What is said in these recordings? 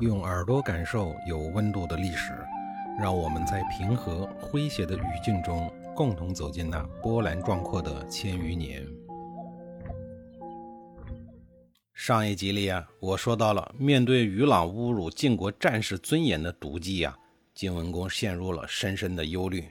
用耳朵感受有温度的历史，让我们在平和诙谐的语境中，共同走进那波澜壮阔的千余年。上一集里啊，我说到了，面对于朗侮辱晋国战士尊严的毒计呀，晋文公陷入了深深的忧虑。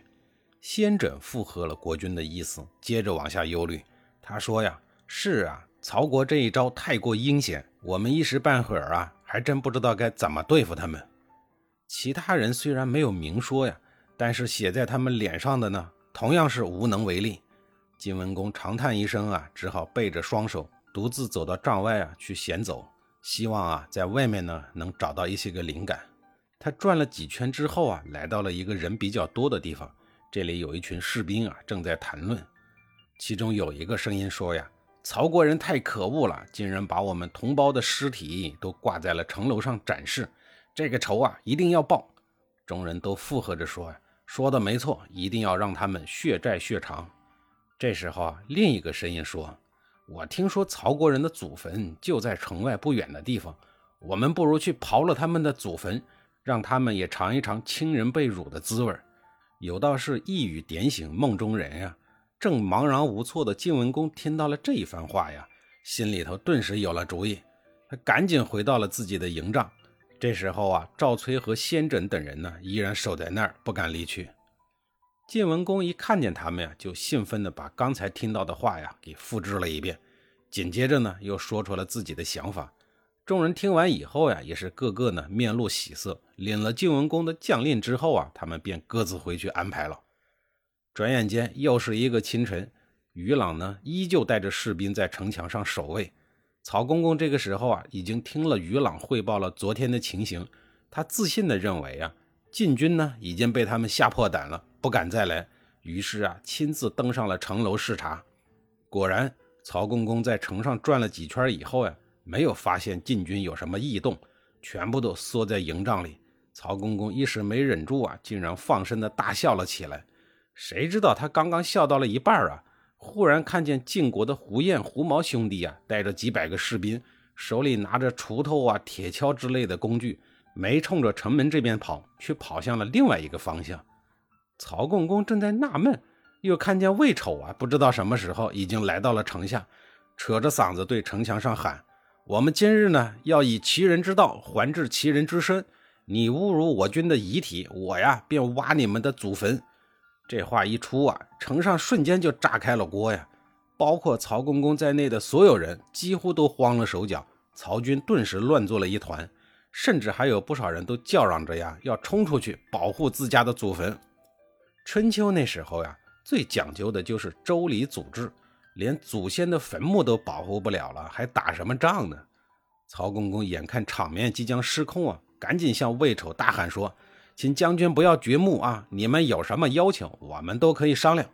先轸附和了国君的意思，接着往下忧虑。他说呀：“是啊，曹国这一招太过阴险，我们一时半会儿啊。”还真不知道该怎么对付他们。其他人虽然没有明说呀，但是写在他们脸上的呢，同样是无能为力。晋文公长叹一声啊，只好背着双手，独自走到帐外啊去闲走，希望啊在外面呢能找到一些个灵感。他转了几圈之后啊，来到了一个人比较多的地方，这里有一群士兵啊正在谈论，其中有一个声音说呀。曹国人太可恶了，竟然把我们同胞的尸体都挂在了城楼上展示，这个仇啊一定要报！众人都附和着说：“，说的没错，一定要让他们血债血偿。”这时候啊，另一个声音说：“我听说曹国人的祖坟就在城外不远的地方，我们不如去刨了他们的祖坟，让他们也尝一尝亲人被辱的滋味。”有道是一语点醒梦中人呀。正茫然无措的晋文公听到了这一番话呀，心里头顿时有了主意，他赶紧回到了自己的营帐。这时候啊，赵崔和先轸等人呢，依然守在那儿，不敢离去。晋文公一看见他们呀，就兴奋地把刚才听到的话呀给复制了一遍，紧接着呢，又说出了自己的想法。众人听完以后呀，也是个个呢面露喜色，领了晋文公的将令之后啊，他们便各自回去安排了。转眼间又是一个清晨，于朗呢依旧带着士兵在城墙上守卫。曹公公这个时候啊，已经听了于朗汇报了昨天的情形，他自信的认为啊，晋军呢已经被他们吓破胆了，不敢再来。于是啊，亲自登上了城楼视察。果然，曹公公在城上转了几圈以后呀，没有发现晋军有什么异动，全部都缩在营帐里。曹公公一时没忍住啊，竟然放声的大笑了起来。谁知道他刚刚笑到了一半啊，忽然看见晋国的胡彦、胡毛兄弟啊，带着几百个士兵，手里拿着锄头啊、铁锹之类的工具，没冲着城门这边跑，却跑向了另外一个方向。曹共公正在纳闷，又看见魏丑啊，不知道什么时候已经来到了城下，扯着嗓子对城墙上喊：“我们今日呢，要以其人之道还治其人之身。你侮辱我军的遗体，我呀便挖你们的祖坟。”这话一出啊，城上瞬间就炸开了锅呀！包括曹公公在内的所有人几乎都慌了手脚，曹军顿时乱作了一团，甚至还有不少人都叫嚷着呀，要冲出去保护自家的祖坟。春秋那时候呀，最讲究的就是周礼祖制，连祖先的坟墓都保护不了了，还打什么仗呢？曹公公眼看场面即将失控啊，赶紧向魏丑大喊说。请将军不要掘墓啊！你们有什么要求，我们都可以商量。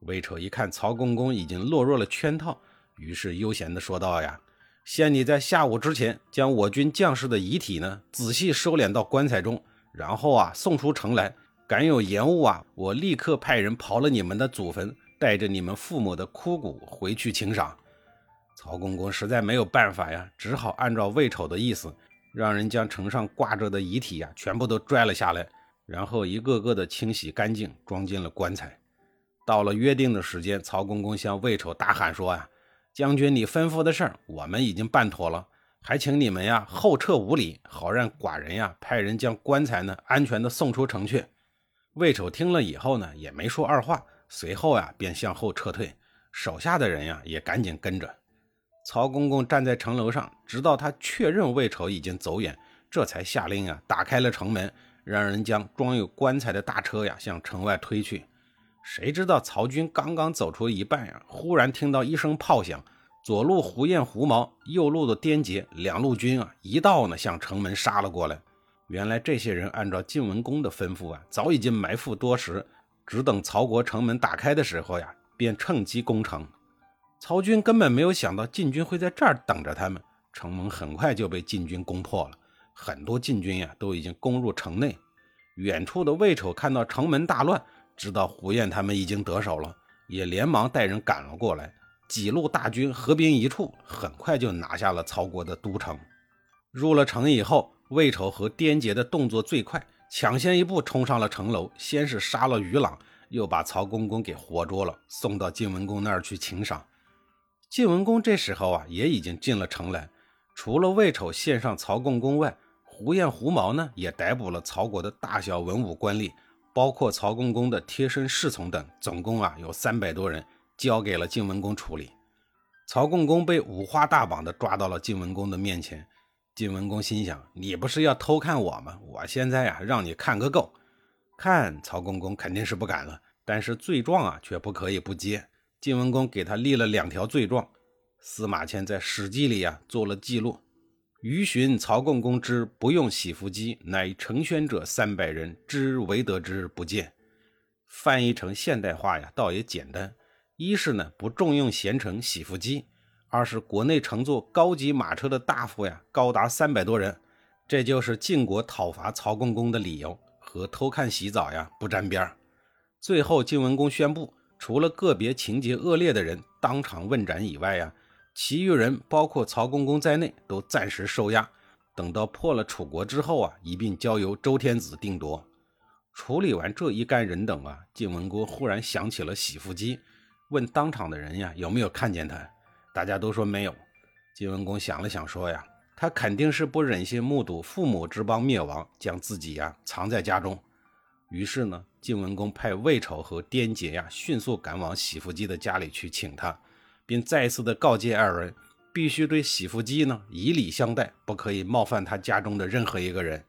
魏丑一看曹公公已经落入了圈套，于是悠闲地说道：“呀，限你在下午之前将我军将士的遗体呢仔细收敛到棺材中，然后啊送出城来。敢有延误啊，我立刻派人刨了你们的祖坟，带着你们父母的枯骨回去请赏。”曹公公实在没有办法呀，只好按照魏丑的意思。让人将城上挂着的遗体呀，全部都拽了下来，然后一个个的清洗干净，装进了棺材。到了约定的时间，曹公公向魏丑大喊说：“呀，将军，你吩咐的事儿我们已经办妥了，还请你们呀后撤五里，好让寡人呀派人将棺材呢安全的送出城去。”魏丑听了以后呢，也没说二话，随后呀便向后撤退，手下的人呀也赶紧跟着。曹公公站在城楼上，直到他确认魏丑已经走远，这才下令啊，打开了城门，让人将装有棺材的大车呀向城外推去。谁知道曹军刚刚走出一半呀，忽然听到一声炮响，左路胡彦、胡毛，右路的颠杰两路军啊，一道呢向城门杀了过来。原来这些人按照晋文公的吩咐啊，早已经埋伏多时，只等曹国城门打开的时候呀，便趁机攻城。曹军根本没有想到晋军会在这儿等着他们，城门很快就被晋军攻破了。很多晋军呀都已经攻入城内。远处的魏丑看到城门大乱，知道胡彦他们已经得手了，也连忙带人赶了过来。几路大军合兵一处，很快就拿下了曹国的都城。入了城以后，魏丑和颠杰的动作最快，抢先一步冲上了城楼，先是杀了于朗，又把曹公公给活捉了，送到晋文公那儿去请赏。晋文公这时候啊，也已经进了城来，除了魏丑献上曹共公外，胡彦、胡毛呢，也逮捕了曹国的大小文武官吏，包括曹公公的贴身侍从等，总共啊有三百多人，交给了晋文公处理。曹公公被五花大绑的抓到了晋文公的面前。晋文公心想：你不是要偷看我吗？我现在呀，让你看个够！看曹公公肯定是不敢了，但是罪状啊，却不可以不接。晋文公给他立了两条罪状。司马迁在《史记》里啊做了记录。余寻曹共公之不用洗服机，乃成宣者三百人之为得之不见。翻译成现代化呀，倒也简单。一是呢不重用贤臣洗服机，二是国内乘坐高级马车的大夫呀高达三百多人，这就是晋国讨伐曹共公的理由，和偷看洗澡呀不沾边儿最后晋文公宣布，除了个别情节恶劣的人当场问斩以外呀。其余人，包括曹公公在内，都暂时收押，等到破了楚国之后啊，一并交由周天子定夺。处理完这一干人等啊，晋文公忽然想起了喜父姬，问当场的人呀有没有看见他，大家都说没有。晋文公想了想说呀，他肯定是不忍心目睹父母之邦灭亡，将自己呀藏在家中。于是呢，晋文公派魏丑和颠杰呀迅速赶往喜父姬的家里去请他。并再次的告诫二人，必须对喜福姬呢以礼相待，不可以冒犯他家中的任何一个人。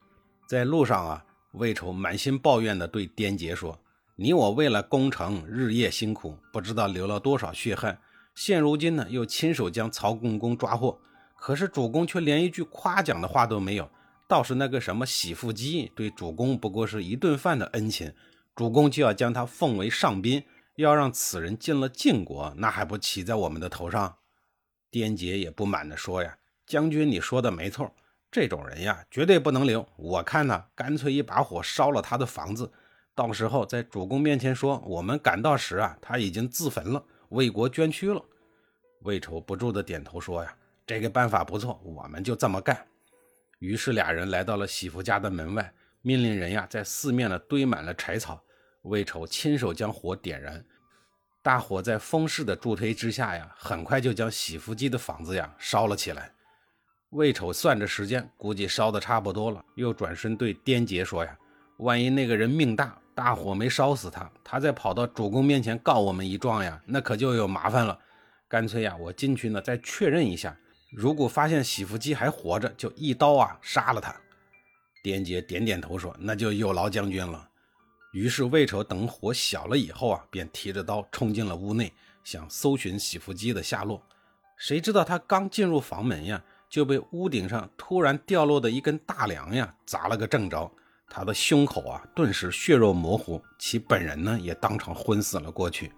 在路上啊，魏丑满心抱怨的对颠杰说：“你我为了攻城日夜辛苦，不知道流了多少血汗。现如今呢，又亲手将曹公公抓获，可是主公却连一句夸奖的话都没有。倒是那个什么喜福姬，对主公不过是一顿饭的恩情，主公就要将他奉为上宾。”要让此人进了晋国，那还不骑在我们的头上？颠杰也不满地说：“呀，将军，你说的没错，这种人呀，绝对不能留。我看呢，干脆一把火烧了他的房子，到时候在主公面前说，我们赶到时啊，他已经自焚了，为国捐躯了。”魏丑不住地点头说：“呀，这个办法不错，我们就这么干。”于是俩人来到了喜福家的门外，命令人呀，在四面呢堆满了柴草。魏丑亲手将火点燃，大火在风势的助推之下呀，很快就将喜福姬的房子呀烧了起来。魏丑算着时间，估计烧的差不多了，又转身对颠杰说：“呀，万一那个人命大，大火没烧死他，他再跑到主公面前告我们一状呀，那可就有麻烦了。干脆呀，我进去呢再确认一下，如果发现喜福姬还活着，就一刀啊杀了他。”颠杰点点头说：“那就有劳将军了。”于是魏丑等火小了以后啊，便提着刀冲进了屋内，想搜寻喜福姬的下落。谁知道他刚进入房门呀，就被屋顶上突然掉落的一根大梁呀砸了个正着，他的胸口啊顿时血肉模糊，其本人呢也当场昏死了过去。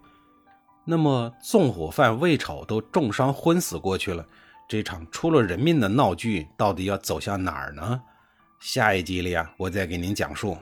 那么纵火犯魏丑都重伤昏死过去了，这场出了人命的闹剧到底要走向哪儿呢？下一集里啊，我再给您讲述。